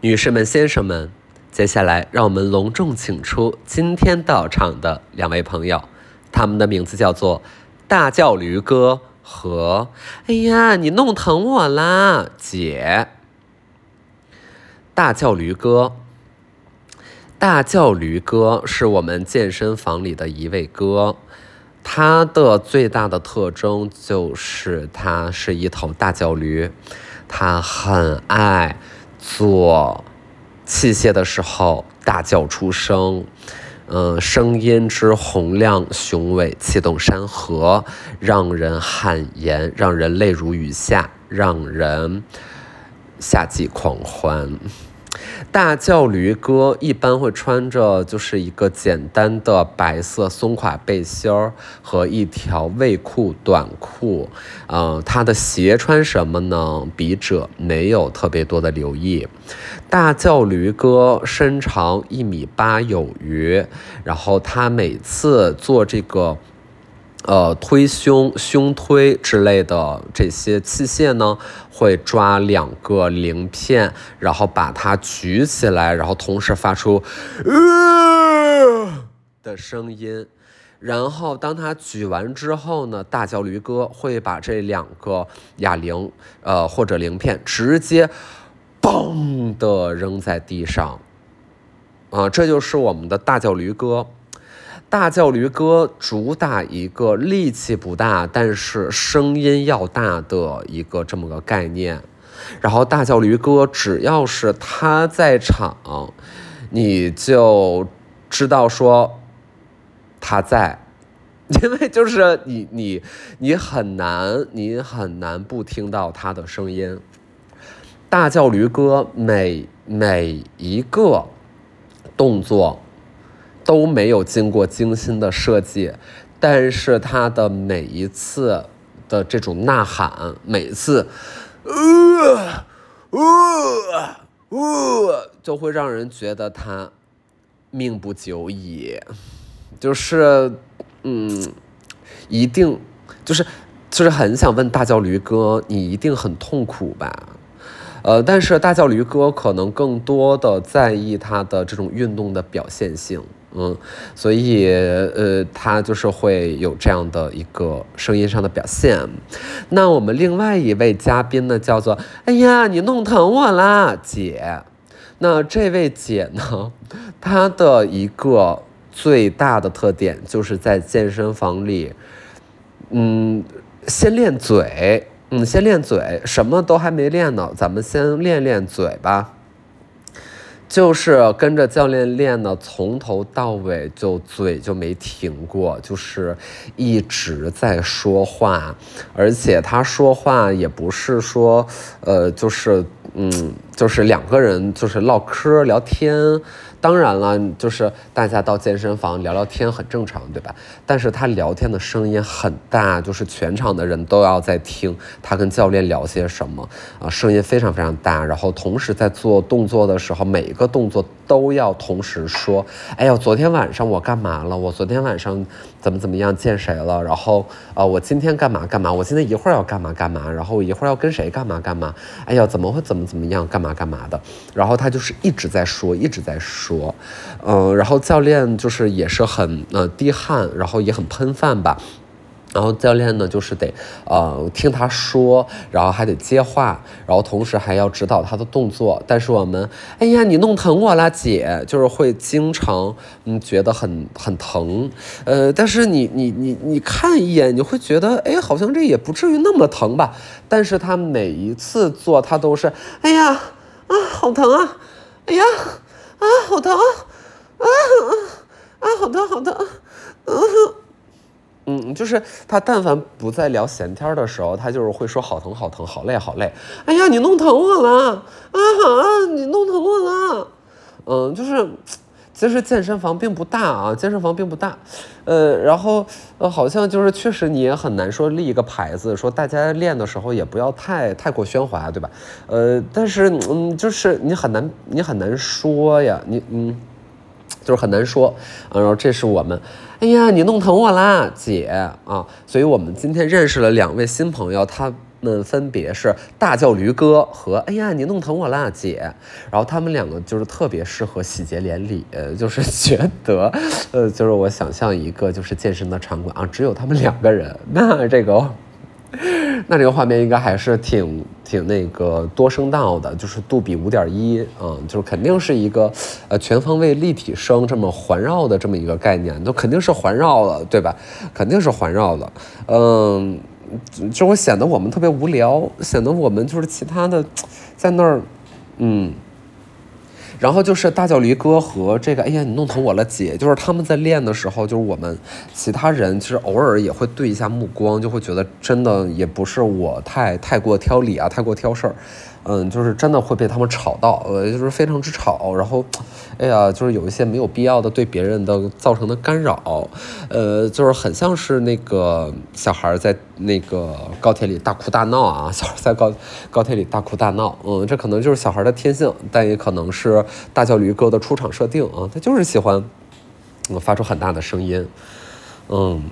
女士们、先生们，接下来让我们隆重请出今天到场的两位朋友，他们的名字叫做大叫驴哥和哎呀，你弄疼我啦，姐。大叫驴哥，大叫驴哥是我们健身房里的一位哥，他的最大的特征就是他是一头大叫驴，他很爱。做器械的时候大叫出声，嗯，声音之洪亮雄伟，气动山河，让人汗颜，让人泪如雨下，让人夏季狂欢。大叫驴哥一般会穿着就是一个简单的白色松垮背心儿和一条卫裤短裤，呃，他的鞋穿什么呢？笔者没有特别多的留意。大叫驴哥身长一米八有余，然后他每次做这个。呃，推胸、胸推之类的这些器械呢，会抓两个鳞片，然后把它举起来，然后同时发出呃的声音。然后当他举完之后呢，大叫驴哥会把这两个哑铃，呃或者鳞片直接嘣的扔在地上。啊，这就是我们的大叫驴哥。大叫驴哥主打一个力气不大，但是声音要大的一个这么个概念。然后大叫驴哥只要是他在场，你就知道说他在，因为就是你你你很难你很难不听到他的声音。大叫驴哥每每一个动作。都没有经过精心的设计，但是他的每一次的这种呐喊，每次，呃，呃，呃，就会让人觉得他命不久矣，就是，嗯，一定，就是，就是很想问大叫驴哥，你一定很痛苦吧？呃，但是大叫驴哥可能更多的在意他的这种运动的表现性。嗯，所以呃，他就是会有这样的一个声音上的表现。那我们另外一位嘉宾呢，叫做“哎呀，你弄疼我啦，姐”。那这位姐呢，她的一个最大的特点就是在健身房里，嗯，先练嘴，嗯，先练嘴，什么都还没练呢，咱们先练练嘴吧。就是跟着教练练呢，从头到尾就嘴就没停过，就是一直在说话，而且他说话也不是说，呃，就是嗯，就是两个人就是唠嗑聊天。当然了，就是大家到健身房聊聊天很正常，对吧？但是他聊天的声音很大，就是全场的人都要在听他跟教练聊些什么啊，声音非常非常大。然后同时在做动作的时候，每一个动作都要同时说：“哎呀，昨天晚上我干嘛了？我昨天晚上怎么怎么样见谁了？然后啊，我今天干嘛干嘛？我今天一会儿要干嘛干嘛？然后我一会儿要跟谁干嘛干嘛？哎呀，怎么会怎么怎么样？干嘛干嘛的？然后他就是一直在说，一直在说。”，嗯，然后教练就是也是很呃低汗，然后也很喷饭吧，然后教练呢就是得呃听他说，然后还得接话，然后同时还要指导他的动作。但是我们，哎呀，你弄疼我了，姐，就是会经常嗯觉得很很疼，呃，但是你你你你看一眼，你会觉得哎，好像这也不至于那么疼吧？但是他每一次做，他都是，哎呀啊，好疼啊，哎呀。啊，好疼啊！啊，好疼，好疼！嗯嗯，就是他，但凡不在聊闲天的时候，他就是会说好疼，好疼，好累，好累。哎呀，你弄疼我了！啊啊，你弄疼我了！嗯，就是。其实健身房并不大啊，健身房并不大，呃，然后呃，好像就是确实你也很难说立一个牌子，说大家练的时候也不要太太过喧哗，对吧？呃，但是嗯，就是你很难你很难说呀，你嗯，就是很难说。然后这是我们，哎呀，你弄疼我啦，姐啊！所以我们今天认识了两位新朋友，他们分别是大叫驴哥和哎呀你弄疼我啦姐，然后他们两个就是特别适合喜结连理，就是觉得，呃，就是我想象一个就是健身的场馆啊，只有他们两个人，那这个。那这个画面应该还是挺挺那个多声道的，就是杜比五点一，嗯，就是肯定是一个呃全方位立体声这么环绕的这么一个概念，都肯定是环绕了，对吧？肯定是环绕了，嗯，就会显得我们特别无聊，显得我们就是其他的在那儿，嗯。然后就是大脚驴哥和这个，哎呀，你弄疼我了，姐。就是他们在练的时候，就是我们其他人其实偶尔也会对一下目光，就会觉得真的也不是我太太过挑理啊，太过挑事儿。嗯，就是真的会被他们吵到，呃，就是非常之吵，然后，哎呀，就是有一些没有必要的对别人的造成的干扰，呃，就是很像是那个小孩在那个高铁里大哭大闹啊，小孩在高高铁里大哭大闹，嗯，这可能就是小孩的天性，但也可能是大叫驴哥的出场设定啊，他就是喜欢，嗯，发出很大的声音，嗯。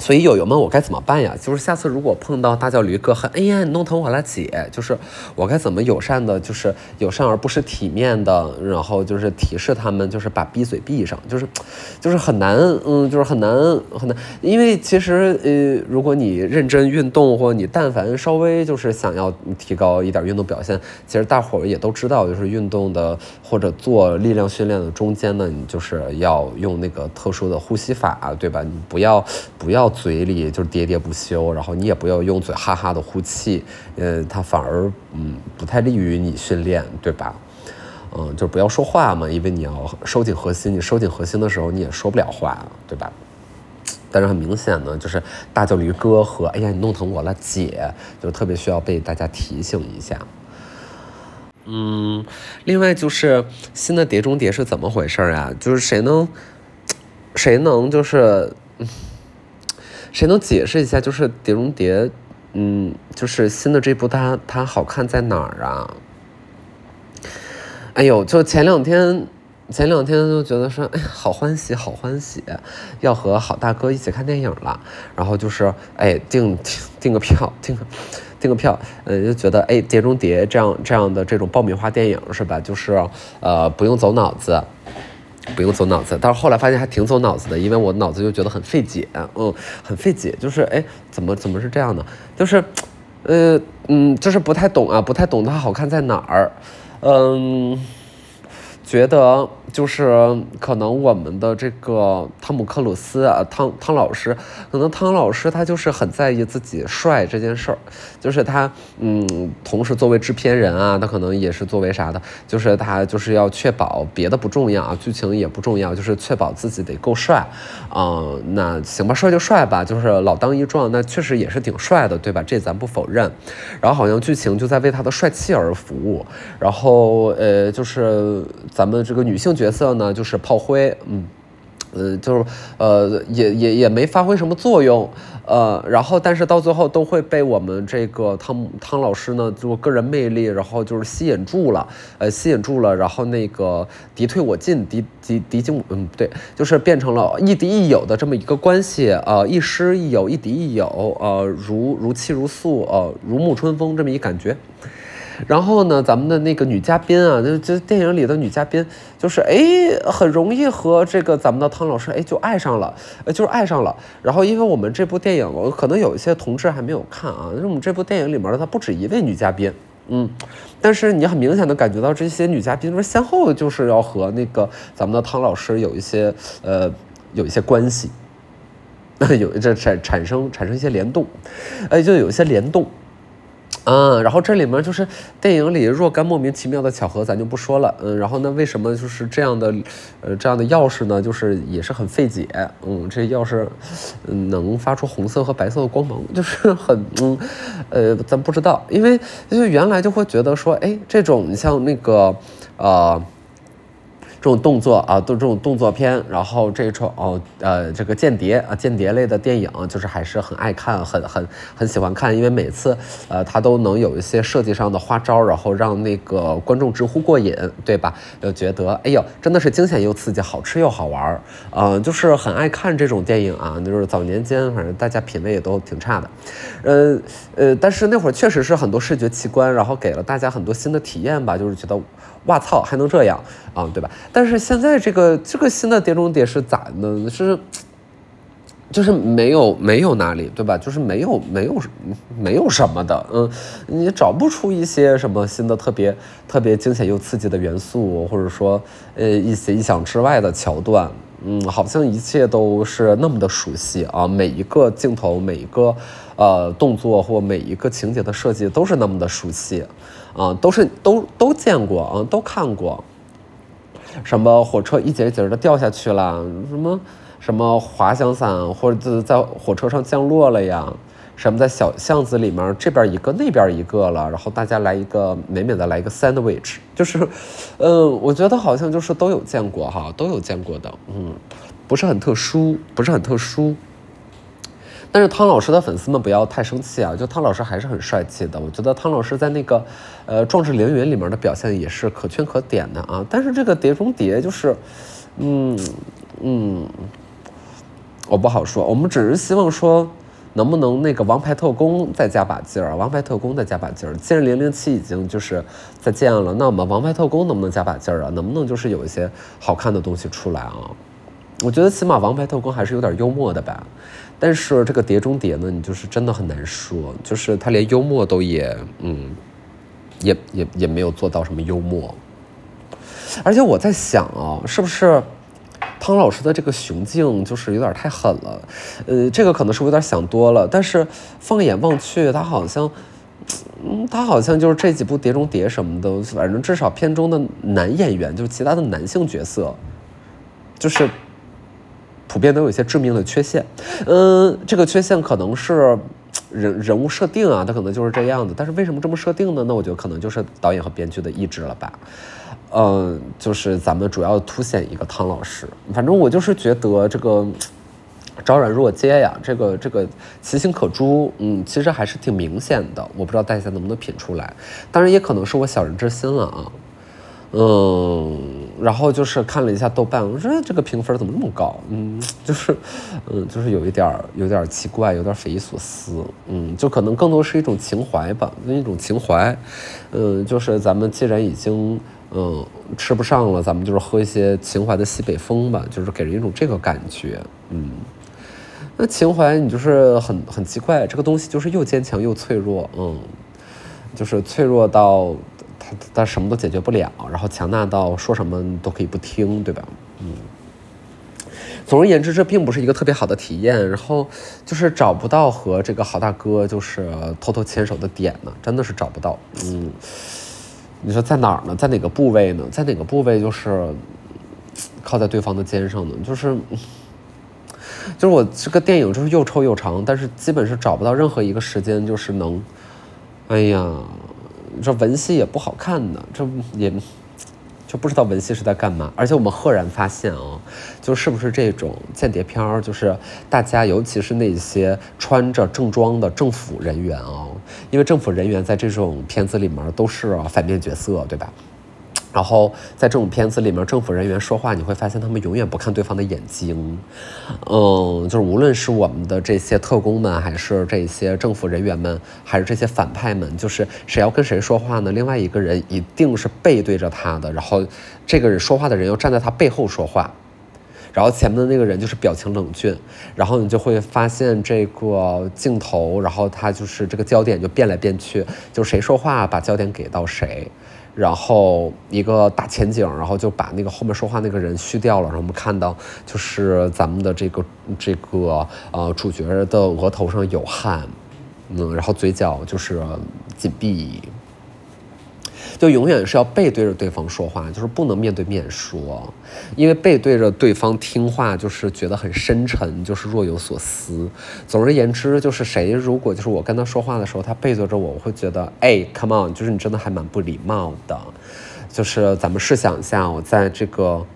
所以友友们，我该怎么办呀？就是下次如果碰到大叫驴哥和哎呀你弄疼我了姐，就是我该怎么友善的，就是友善而不失体面的，然后就是提示他们，就是把闭嘴闭上，就是就是很难，嗯，就是很难很难，因为其实呃，如果你认真运动，或你但凡稍微就是想要提高一点运动表现，其实大伙儿也都知道，就是运动的或者做力量训练的中间呢，你就是要用那个特殊的呼吸法，对吧？你不要不要。嘴里就喋喋不休，然后你也不要用嘴哈哈的呼气，呃，它反而嗯不太利于你训练，对吧？嗯，就不要说话嘛，因为你要收紧核心，你收紧核心的时候你也说不了话，对吧？但是很明显呢，就是大叫驴哥和哎呀你弄疼我了姐，就特别需要被大家提醒一下。嗯，另外就是新的碟中谍是怎么回事啊？就是谁能谁能就是。谁能解释一下，就是《碟中谍》，嗯，就是新的这部，它它好看在哪儿啊？哎呦，就前两天，前两天就觉得说，哎，好欢喜，好欢喜，要和好大哥一起看电影了。然后就是，哎，订订个票，订个订个票，呃，就觉得，哎，《碟中谍》这样这样的这种爆米花电影是吧？就是，呃，不用走脑子。不用走脑子，但是后来发现还挺走脑子的，因为我脑子就觉得很费解，嗯，很费解，就是哎，怎么怎么是这样的？就是，呃，嗯，就是不太懂啊，不太懂它好看在哪儿，嗯。觉得就是可能我们的这个汤姆克鲁斯啊，汤汤老师，可能汤老师他就是很在意自己帅这件事儿，就是他嗯，同时作为制片人啊，他可能也是作为啥的，就是他就是要确保别的不重要啊，剧情也不重要，就是确保自己得够帅啊。那行吧，帅就帅吧，就是老当益壮，那确实也是挺帅的，对吧？这咱不否认。然后好像剧情就在为他的帅气而服务，然后呃，就是。咱们这个女性角色呢，就是炮灰，嗯，呃，就是呃，也也也没发挥什么作用，呃，然后但是到最后都会被我们这个汤汤老师呢，就个人魅力，然后就是吸引住了，呃，吸引住了，然后那个敌退我进，敌敌敌进，嗯，对，就是变成了亦敌亦友的这么一个关系，呃，亦师亦友，亦敌亦友，呃，如如泣如诉，呃，如沐春风这么一感觉。然后呢，咱们的那个女嘉宾啊，就就电影里的女嘉宾，就是哎，很容易和这个咱们的汤老师哎就爱上了，就是爱上了。然后因为我们这部电影，我可能有一些同志还没有看啊，因为我们这部电影里面它不止一位女嘉宾，嗯，但是你很明显的感觉到这些女嘉宾是先后就是要和那个咱们的汤老师有一些呃有一些关系，有这产产生产生一些联动，哎，就有一些联动。嗯，然后这里面就是电影里若干莫名其妙的巧合，咱就不说了。嗯，然后那，为什么就是这样的，呃，这样的钥匙呢？就是也是很费解。嗯，这钥匙，嗯，能发出红色和白色的光芒，就是很，嗯，呃，咱不知道，因为就原来就会觉得说，哎，这种像那个，呃。这种动作啊，都这种动作片，然后这种哦呃这个间谍啊间谍类的电影，就是还是很爱看，很很很喜欢看，因为每次呃他都能有一些设计上的花招，然后让那个观众直呼过瘾，对吧？就觉得哎呦真的是惊险又刺激，好吃又好玩儿，呃就是很爱看这种电影啊，就是早年间反正大家品味也都挺差的，呃呃但是那会儿确实是很多视觉奇观，然后给了大家很多新的体验吧，就是觉得。哇操，还能这样啊，对吧？但是现在这个这个新的碟中谍是咋呢？是就是没有没有哪里，对吧？就是没有没有没有什么的，嗯，你找不出一些什么新的特别特别惊险又刺激的元素，或者说呃一些意想之外的桥段，嗯，好像一切都是那么的熟悉啊，每一个镜头，每一个呃动作或每一个情节的设计都是那么的熟悉。啊，都是都都见过啊，都看过。什么火车一节一节的掉下去了，什么什么滑翔伞或者在火车上降落了呀？什么在小巷子里面这边一个那边一个了，然后大家来一个美美的来一个 sandwich，就是，嗯，我觉得好像就是都有见过哈，都有见过的，嗯，不是很特殊，不是很特殊。但是汤老师的粉丝们不要太生气啊！就汤老师还是很帅气的，我觉得汤老师在那个，呃，《壮志凌云》里面的表现也是可圈可点的啊。但是这个《碟中谍》就是，嗯嗯，我不好说。我们只是希望说，能不能那个《王牌特工》再加把劲儿，《王牌特工》再加把劲儿。既然零零七已经就是再见了，那我们《王牌特工》能不能加把劲儿啊？能不能就是有一些好看的东西出来啊？我觉得起码《王牌特工》还是有点幽默的吧。但是这个碟中谍呢，你就是真的很难说，就是他连幽默都也，嗯，也也也没有做到什么幽默。而且我在想啊，是不是汤老师的这个雄竞就是有点太狠了？呃，这个可能是我有点想多了。但是放眼望去，他好像，嗯，他好像就是这几部碟中谍什么的，反正至少片中的男演员，就是其他的男性角色，就是。普遍都有一些致命的缺陷，嗯，这个缺陷可能是人人物设定啊，它可能就是这样的。但是为什么这么设定呢？那我觉得可能就是导演和编剧的意志了吧。嗯，就是咱们主要凸显一个汤老师。反正我就是觉得这个昭然若揭呀，这个这个其心可诛，嗯，其实还是挺明显的。我不知道大家能不能品出来，当然也可能是我小人之心了啊。嗯，然后就是看了一下豆瓣，我说这个评分怎么那么高？嗯，就是，嗯，就是有一点儿有点奇怪，有点匪夷所思。嗯，就可能更多是一种情怀吧，那一种情怀。嗯，就是咱们既然已经嗯吃不上了，咱们就是喝一些情怀的西北风吧，就是给人一种这个感觉。嗯，那情怀你就是很很奇怪，这个东西就是又坚强又脆弱。嗯，就是脆弱到。但什么都解决不了，然后强大到说什么都可以不听，对吧？嗯。总而言之，这并不是一个特别好的体验。然后就是找不到和这个好大哥就是偷偷牵手的点呢，真的是找不到。嗯。你说在哪儿呢？在哪个部位呢？在哪个部位就是靠在对方的肩上呢？就是，就是我这个电影就是又臭又长，但是基本是找不到任何一个时间就是能，哎呀。你说文戏也不好看呢，这也就不知道文戏是在干嘛。而且我们赫然发现啊，就是不是这种间谍片儿，就是大家尤其是那些穿着正装的政府人员啊，因为政府人员在这种片子里面都是反面角色，对吧？然后在这种片子里面，政府人员说话，你会发现他们永远不看对方的眼睛，嗯，就是无论是我们的这些特工们，还是这些政府人员们，还是这些反派们，就是谁要跟谁说话呢？另外一个人一定是背对着他的，然后这个人说话的人要站在他背后说话，然后前面的那个人就是表情冷峻，然后你就会发现这个镜头，然后他就是这个焦点就变来变去，就谁说话把焦点给到谁。然后一个大前景，然后就把那个后面说话那个人虚掉了，然后我们看到就是咱们的这个这个呃主角的额头上有汗，嗯，然后嘴角就是紧闭。就永远是要背对着对方说话，就是不能面对面说，因为背对着对方听话就是觉得很深沉，就是若有所思。总而言之，就是谁如果就是我跟他说话的时候，他背对着我，我会觉得，哎，come on，就是你真的还蛮不礼貌的。就是咱们试想一下，我在这个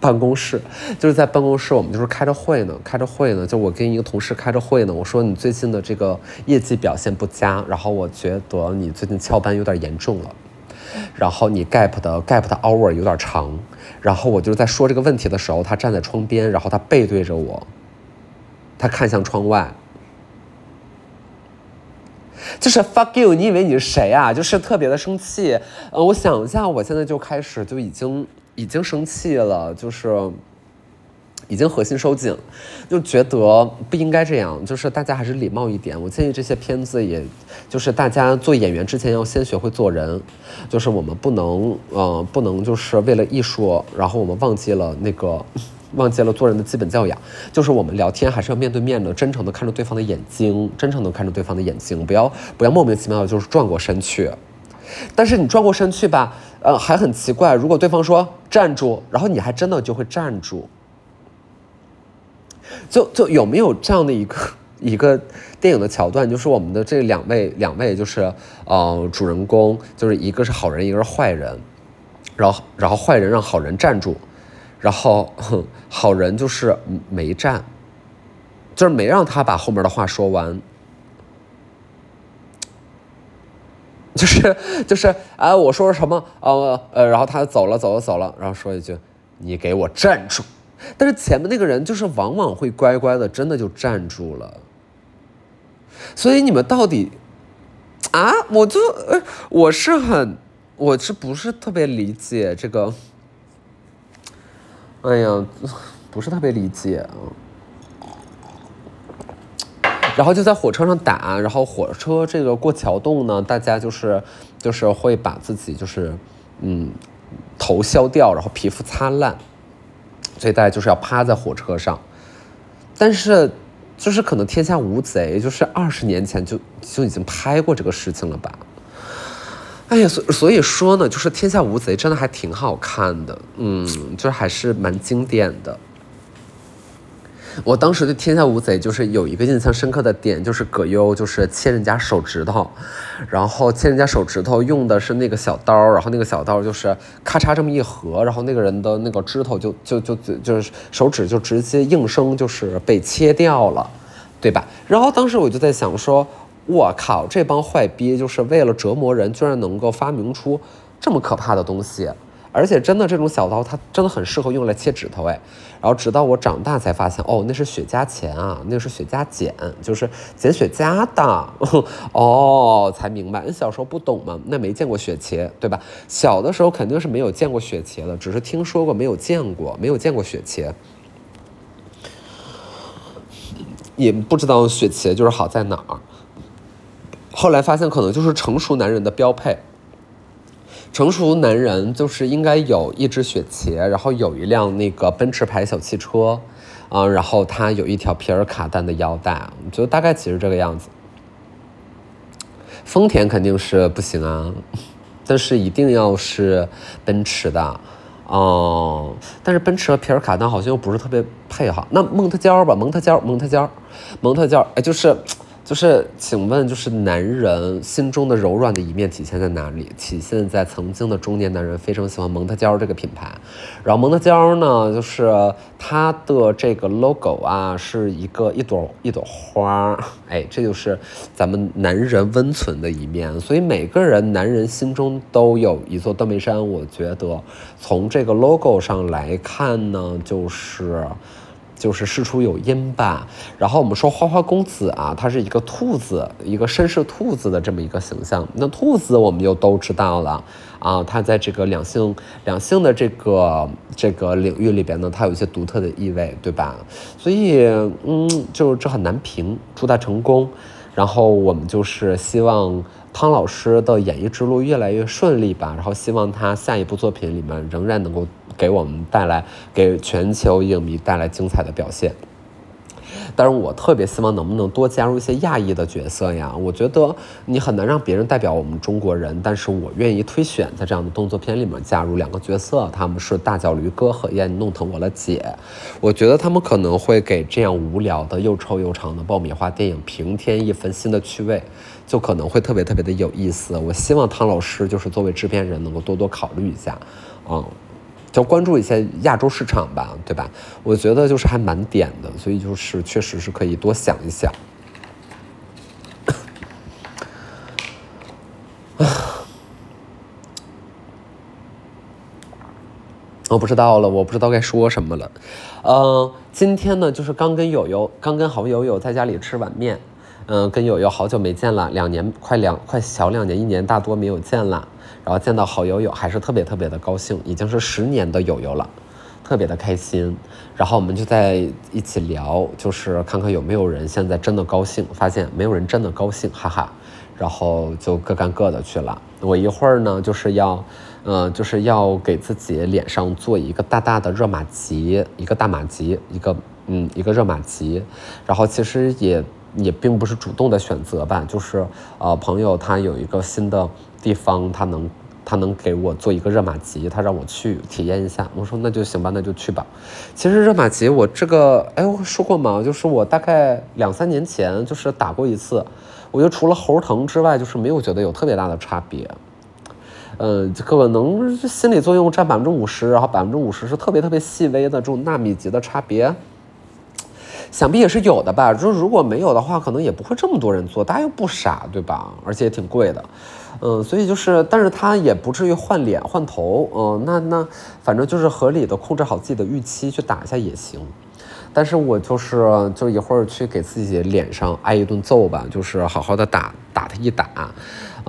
办公室，就是在办公室，我们就是开着会呢，开着会呢，就我跟一个同事开着会呢，我说你最近的这个业绩表现不佳，然后我觉得你最近翘班有点严重了，然后你 gap 的 gap 的 hour 有点长，然后我就在说这个问题的时候，他站在窗边，然后他背对着我，他看向窗外。就是 fuck you，你以为你是谁啊？就是特别的生气。呃，我想一下，我现在就开始就已经已经生气了，就是已经核心收紧，就觉得不应该这样。就是大家还是礼貌一点。我建议这些片子，也就是大家做演员之前要先学会做人。就是我们不能，呃，不能就是为了艺术，然后我们忘记了那个。忘记了做人的基本教养，就是我们聊天还是要面对面的，真诚的看着对方的眼睛，真诚的看着对方的眼睛，不要不要莫名其妙的就是转过身去。但是你转过身去吧，呃，还很奇怪。如果对方说站住，然后你还真的就会站住。就就有没有这样的一个 一个电影的桥段，就是我们的这两位两位就是呃主人公，就是一个是好人，一个是坏人，然后然后坏人让好人站住。然后，好人就是没站，就是没让他把后面的话说完，就是就是啊，我说什么呃呃，然后他走了走了走了，然后说一句：“你给我站住！”但是前面那个人就是往往会乖乖的，真的就站住了。所以你们到底啊？我就呃，我是很，我是不是特别理解这个？哎呀，不是特别理解啊。然后就在火车上打，然后火车这个过桥洞呢，大家就是就是会把自己就是嗯头削掉，然后皮肤擦烂，所以大家就是要趴在火车上。但是就是可能天下无贼，就是二十年前就就已经拍过这个事情了吧。哎呀，所所以说呢，就是《天下无贼》真的还挺好看的，嗯，就是还是蛮经典的。我当时对《天下无贼》就是有一个印象深刻的点，就是葛优就是切人家手指头，然后切人家手指头用的是那个小刀，然后那个小刀就是咔嚓这么一合，然后那个人的那个指头就就就就就是手指就直接应声就是被切掉了，对吧？然后当时我就在想说。我靠！这帮坏逼就是为了折磨人，居然能够发明出这么可怕的东西，而且真的这种小刀，它真的很适合用来切指头哎。然后直到我长大才发现，哦，那是雪茄钳啊，那是雪茄剪，就是剪雪茄的。哦，才明白。你小时候不懂嘛，那没见过雪茄，对吧？小的时候肯定是没有见过雪茄的，只是听说过，没有见过，没有见过雪茄，也不知道雪茄就是好在哪儿。后来发现，可能就是成熟男人的标配。成熟男人就是应该有一只雪茄，然后有一辆那个奔驰牌小汽车，啊，然后他有一条皮尔卡丹的腰带，我觉得大概其实这个样子。丰田肯定是不行啊，但是一定要是奔驰的，哦，但是奔驰和皮尔卡丹好像又不是特别配哈。那蒙特娇吧，蒙特娇，蒙特娇，蒙特娇，哎，就是。就是，请问，就是男人心中的柔软的一面体现在哪里？体现在曾经的中年男人非常喜欢蒙特娇这个品牌，然后蒙特娇呢，就是它的这个 logo 啊，是一个一朵一朵花，哎，这就是咱们男人温存的一面。所以每个人男人心中都有一座断背山。我觉得从这个 logo 上来看呢，就是。就是事出有因吧，然后我们说花花公子啊，他是一个兔子，一个绅士兔子的这么一个形象。那兔子我们就都知道了啊，它在这个两性两性的这个这个领域里边呢，它有一些独特的意味，对吧？所以嗯，就是这很难评，祝他成功。然后我们就是希望汤老师的演艺之路越来越顺利吧，然后希望他下一部作品里面仍然能够。给我们带来，给全球影迷带来精彩的表现。但是我特别希望能不能多加入一些亚裔的角色呀？我觉得你很难让别人代表我们中国人，但是我愿意推选在这样的动作片里面加入两个角色，他们是大脚驴哥和燕弄疼我了姐。我觉得他们可能会给这样无聊的又臭又长的爆米花电影平添一份新的趣味，就可能会特别特别的有意思。我希望汤老师就是作为制片人能够多多考虑一下，嗯。要关注一下亚洲市场吧，对吧？我觉得就是还蛮点的，所以就是确实是可以多想一想。我不知道了，我不知道该说什么了。嗯，今天呢，就是刚跟友友，刚跟好友友在家里吃碗面。嗯，跟友友好久没见了，两年快两快小两年，一年大多没有见了。然后见到好友友，还是特别特别的高兴，已经是十年的友友了，特别的开心。然后我们就在一起聊，就是看看有没有人现在真的高兴，发现没有人真的高兴，哈哈。然后就各干各的去了。我一会儿呢，就是要，嗯，就是要给自己脸上做一个大大的热玛吉，一个大玛吉，一个嗯，一个热玛吉。然后其实也。也并不是主动的选择吧，就是呃，朋友他有一个新的地方，他能他能给我做一个热玛吉，他让我去体验一下。我说那就行吧，那就去吧。其实热玛吉我这个，哎，我说过吗？就是我大概两三年前就是打过一次，我觉得除了喉疼之外，就是没有觉得有特别大的差别。嗯，可能心理作用占百分之五十，然后百分之五十是特别特别细微的这种纳米级的差别。想必也是有的吧，就如果没有的话，可能也不会这么多人做，大家又不傻，对吧？而且也挺贵的，嗯，所以就是，但是他也不至于换脸换头，嗯，那那反正就是合理的控制好自己的预期去打一下也行。但是我就是就一会儿去给自己脸上挨一顿揍吧，就是好好的打打他一打。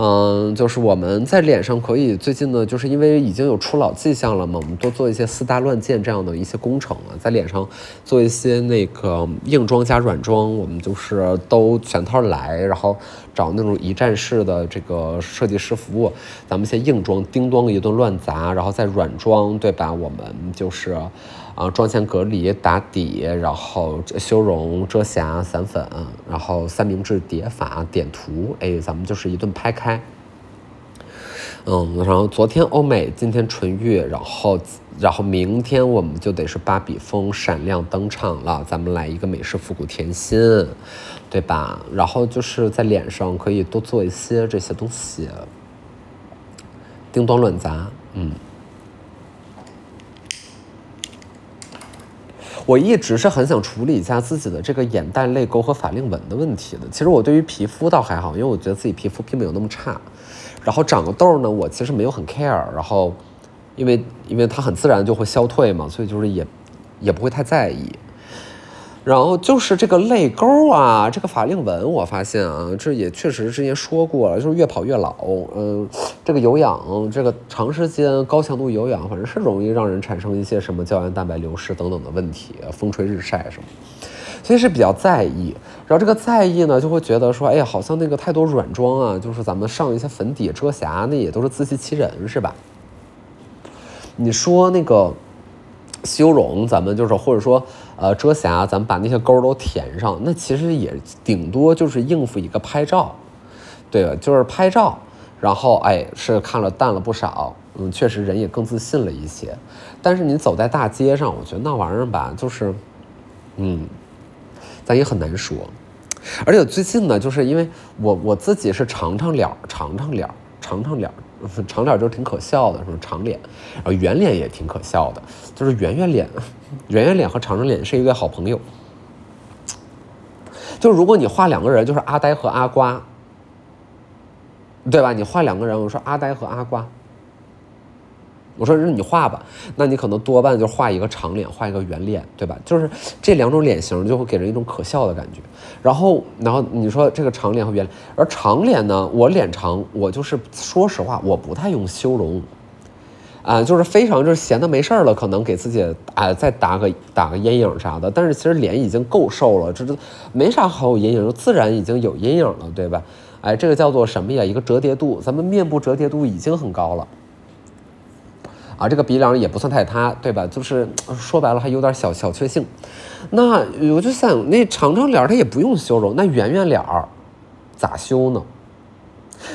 嗯，就是我们在脸上可以最近呢，就是因为已经有初老迹象了嘛，我们多做一些四大乱剑这样的一些工程啊，在脸上做一些那个硬装加软装，我们就是都全套来，然后找那种一站式的这个设计师服务，咱们先硬装，叮咚一顿乱砸，然后再软装，对吧？我们就是。啊，妆前隔离、打底，然后修容、遮瑕、散粉，然后三明治叠法、点涂，哎，咱们就是一顿拍开。嗯，然后昨天欧美，今天纯欲，然后然后明天我们就得是芭比风闪亮登场了，咱们来一个美式复古甜心，对吧？然后就是在脸上可以多做一些这些东西，叮咚乱砸，嗯。我一直是很想处理一下自己的这个眼袋、泪沟和法令纹的问题的。其实我对于皮肤倒还好，因为我觉得自己皮肤并没有那么差。然后长个痘呢，我其实没有很 care。然后，因为因为它很自然就会消退嘛，所以就是也也不会太在意。然后就是这个泪沟啊，这个法令纹，我发现啊，这也确实之前说过了，就是越跑越老。嗯，这个有氧，这个长时间高强度有氧，反正是容易让人产生一些什么胶原蛋白流失等等的问题，风吹日晒什么，所以是比较在意。然后这个在意呢，就会觉得说，哎呀，好像那个太多软装啊，就是咱们上一些粉底遮瑕，那也都是自欺欺人，是吧？你说那个。修容，咱们就是或者说，呃，遮瑕，咱们把那些沟都填上，那其实也顶多就是应付一个拍照，对，就是拍照，然后哎，是看了淡了不少，嗯，确实人也更自信了一些。但是你走在大街上，我觉得那玩意儿吧，就是，嗯，咱也很难说。而且最近呢，就是因为我我自己是长长脸，长长脸，长长脸。长脸就是挺可笑的，什么长脸，然后圆脸也挺可笑的，就是圆圆脸，圆圆脸和长长脸是一个好朋友。就如果你画两个人，就是阿呆和阿瓜，对吧？你画两个人，我说阿呆和阿瓜。我说是你画吧，那你可能多半就画一个长脸，画一个圆脸，对吧？就是这两种脸型就会给人一种可笑的感觉。然后，然后你说这个长脸和圆脸，而长脸呢，我脸长，我就是说实话，我不太用修容，啊，就是非常就是闲的没事儿了，可能给自己啊再打个打个阴影啥的。但是其实脸已经够瘦了，这这没啥好有阴影，就自然已经有阴影了，对吧？哎，这个叫做什么呀？一个折叠度，咱们面部折叠度已经很高了。啊，这个鼻梁也不算太塌，对吧？就是说白了还有点小小确幸。那我就想，那长长脸儿它也不用修容，那圆圆脸儿咋修呢？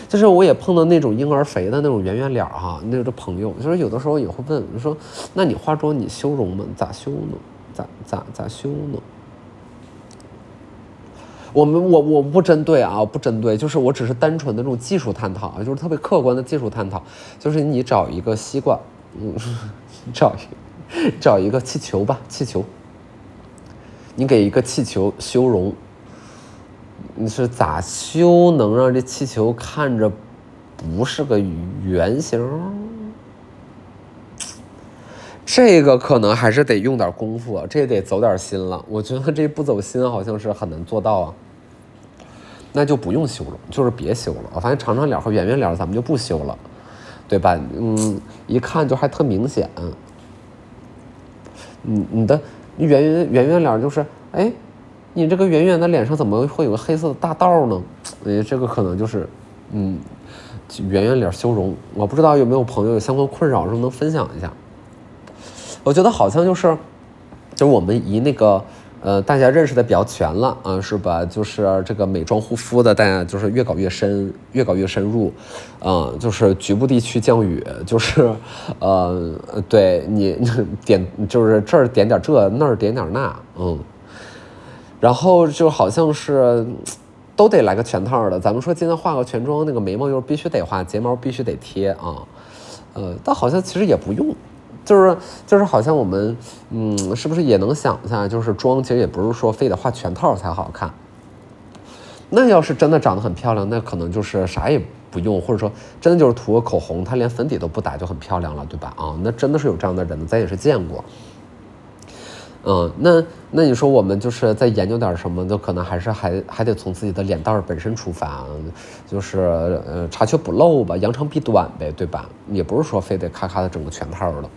就是我也碰到那种婴儿肥的那种圆圆脸儿哈，那个朋友，就是有的时候也会问，说那你化妆你修容吗？咋修呢？咋咋咋修呢？我们我我不针对啊，不针对，就是我只是单纯的这种技术探讨啊，就是特别客观的技术探讨，就是你找一个西瓜，嗯，找一找一个气球吧，气球，你给一个气球修容，你是咋修能让这气球看着不是个圆形？这个可能还是得用点功夫，这也得走点心了。我觉得这不走心好像是很难做到啊。那就不用修了，就是别修了。我发现长长脸和圆圆脸咱们就不修了，对吧？嗯，一看就还特明显。你你的圆圆圆圆脸就是，哎，你这个圆圆的脸上怎么会有个黑色的大道呢？哎，这个可能就是，嗯，圆圆脸修容。我不知道有没有朋友有相关困扰，能分享一下？我觉得好像就是，就是我们以那个。呃，大家认识的比较全了啊，是吧？就是这个美妆护肤的，大家就是越搞越深，越搞越深入，嗯，就是局部地区降雨，就是，呃，对你 点就是这儿点点这，那儿点点那，嗯，然后就好像是都得来个全套的。咱们说今天化个全妆，那个眉毛又必须得画，睫毛必须得贴啊，呃，但好像其实也不用。就是就是好像我们，嗯，是不是也能想一下？就是妆其实也不是说非得画全套才好看。那要是真的长得很漂亮，那可能就是啥也不用，或者说真的就是涂个口红，她连粉底都不打就很漂亮了，对吧？啊，那真的是有这样的人的，咱也是见过。嗯，那那你说我们就是在研究点什么，就可能还是还还得从自己的脸蛋本身出发，就是呃查缺补漏吧，扬长避短呗，对吧？也不是说非得咔咔的整个全套的。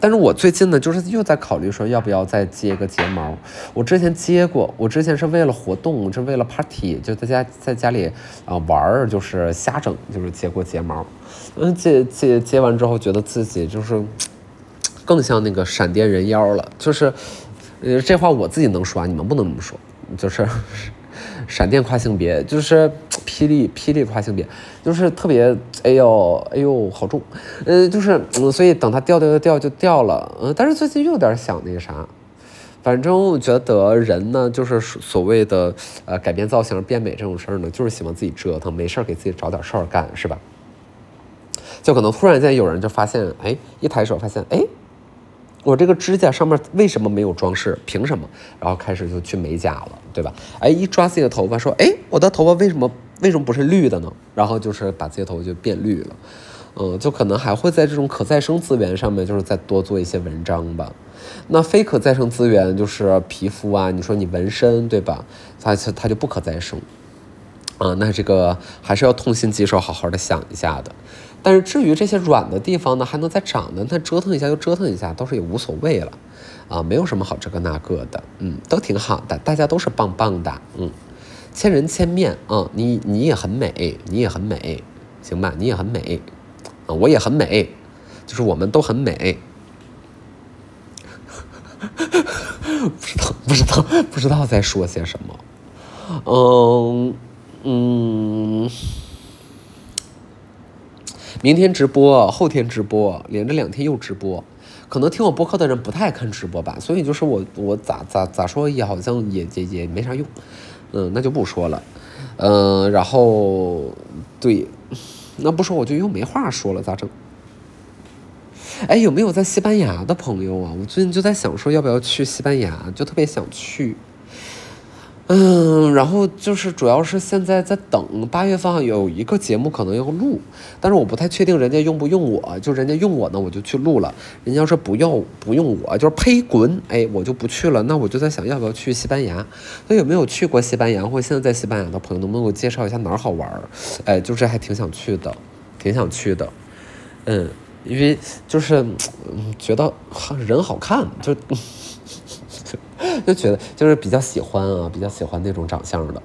但是我最近呢，就是又在考虑说要不要再接个睫毛。我之前接过，我之前是为了活动，是为了 party，就在家在家里啊玩儿，就是瞎整，就是接过睫毛。嗯，接接接完之后，觉得自己就是更像那个闪电人妖了。就是，呃，这话我自己能说，你们不能这么说。就是。闪电跨性别就是霹雳霹雳跨性别，就是特别哎呦哎呦好重，呃就是嗯所以等它掉掉掉掉就掉了，嗯但是最近又有点想那个啥，反正我觉得人呢就是所谓的呃改变造型变美这种事儿呢，就是喜欢自己折腾，没事儿给自己找点事儿干是吧？就可能突然间有人就发现，哎一抬手发现哎。我这个指甲上面为什么没有装饰？凭什么？然后开始就去美甲了，对吧？哎，一抓自己的头发，说，哎，我的头发为什么为什么不是绿的呢？然后就是把自己的头发就变绿了，嗯，就可能还会在这种可再生资源上面，就是再多做一些文章吧。那非可再生资源就是皮肤啊，你说你纹身，对吧？它它就不可再生，啊，那这个还是要痛心疾首，好好的想一下的。但是至于这些软的地方呢，还能再长的，那折腾一下就折腾一下，倒是也无所谓了，啊，没有什么好这个那个的，嗯，都挺好的，大家都是棒棒的，嗯，千人千面，嗯，你你也很美，你也很美，行吧，你也很美，啊，我也很美，就是我们都很美，不知道不知道不知道在说些什么，嗯嗯。明天直播，后天直播，连着两天又直播。可能听我播客的人不太爱看直播吧，所以就是我我咋咋咋说也好像也也也没啥用，嗯，那就不说了，嗯，然后对，那不说我就又没话说了，咋整？哎，有没有在西班牙的朋友啊？我最近就在想说要不要去西班牙，就特别想去。嗯，然后就是主要是现在在等八月份有一个节目可能要录，但是我不太确定人家用不用我，就人家用我呢，我就去录了；人家要是不要不用我，就是呸滚，哎，我就不去了。那我就在想要不要去西班牙？那有没有去过西班牙或现在在西班牙的朋友，能不能给我介绍一下哪儿好玩儿？哎，就是还挺想去的，挺想去的。嗯，因为就是觉得人好看，就。就觉得就是比较喜欢啊，比较喜欢那种长相的。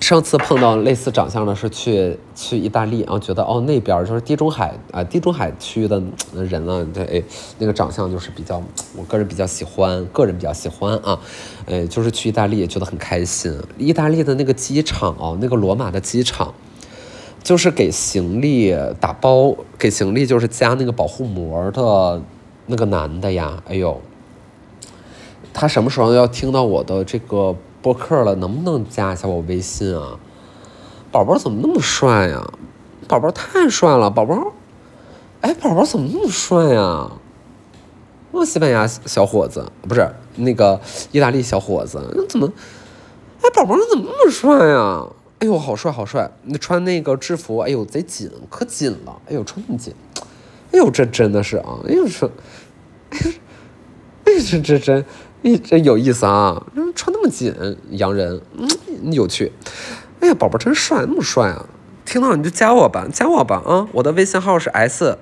上次碰到类似长相的是去去意大利，然后觉得哦那边就是地中海啊地中海区的人啊，对，那个长相就是比较，我个人比较喜欢，个人比较喜欢啊，呃，就是去意大利也觉得很开心。意大利的那个机场哦，那个罗马的机场，就是给行李打包，给行李就是加那个保护膜的那个男的呀，哎呦，他什么时候要听到我的这个？播客了，能不能加一下我微信啊？宝宝怎么那么帅呀？宝宝太帅了，宝宝，哎，宝宝怎么那么帅呀？那，西班牙小伙子不是那个意大利小伙子，那怎么？哎，宝宝你怎么那么帅呀？哎呦，好帅好帅！你穿那个制服，哎呦贼紧，可紧了！哎呦，穿那么紧，哎呦，这真的是啊！哎呦，说，哎呦，这这真。你，真有意思啊！穿那么紧，洋人，嗯，有趣。哎呀，宝宝真帅，那么帅啊！听到你就加我吧，加我吧啊！我的微信号是 S。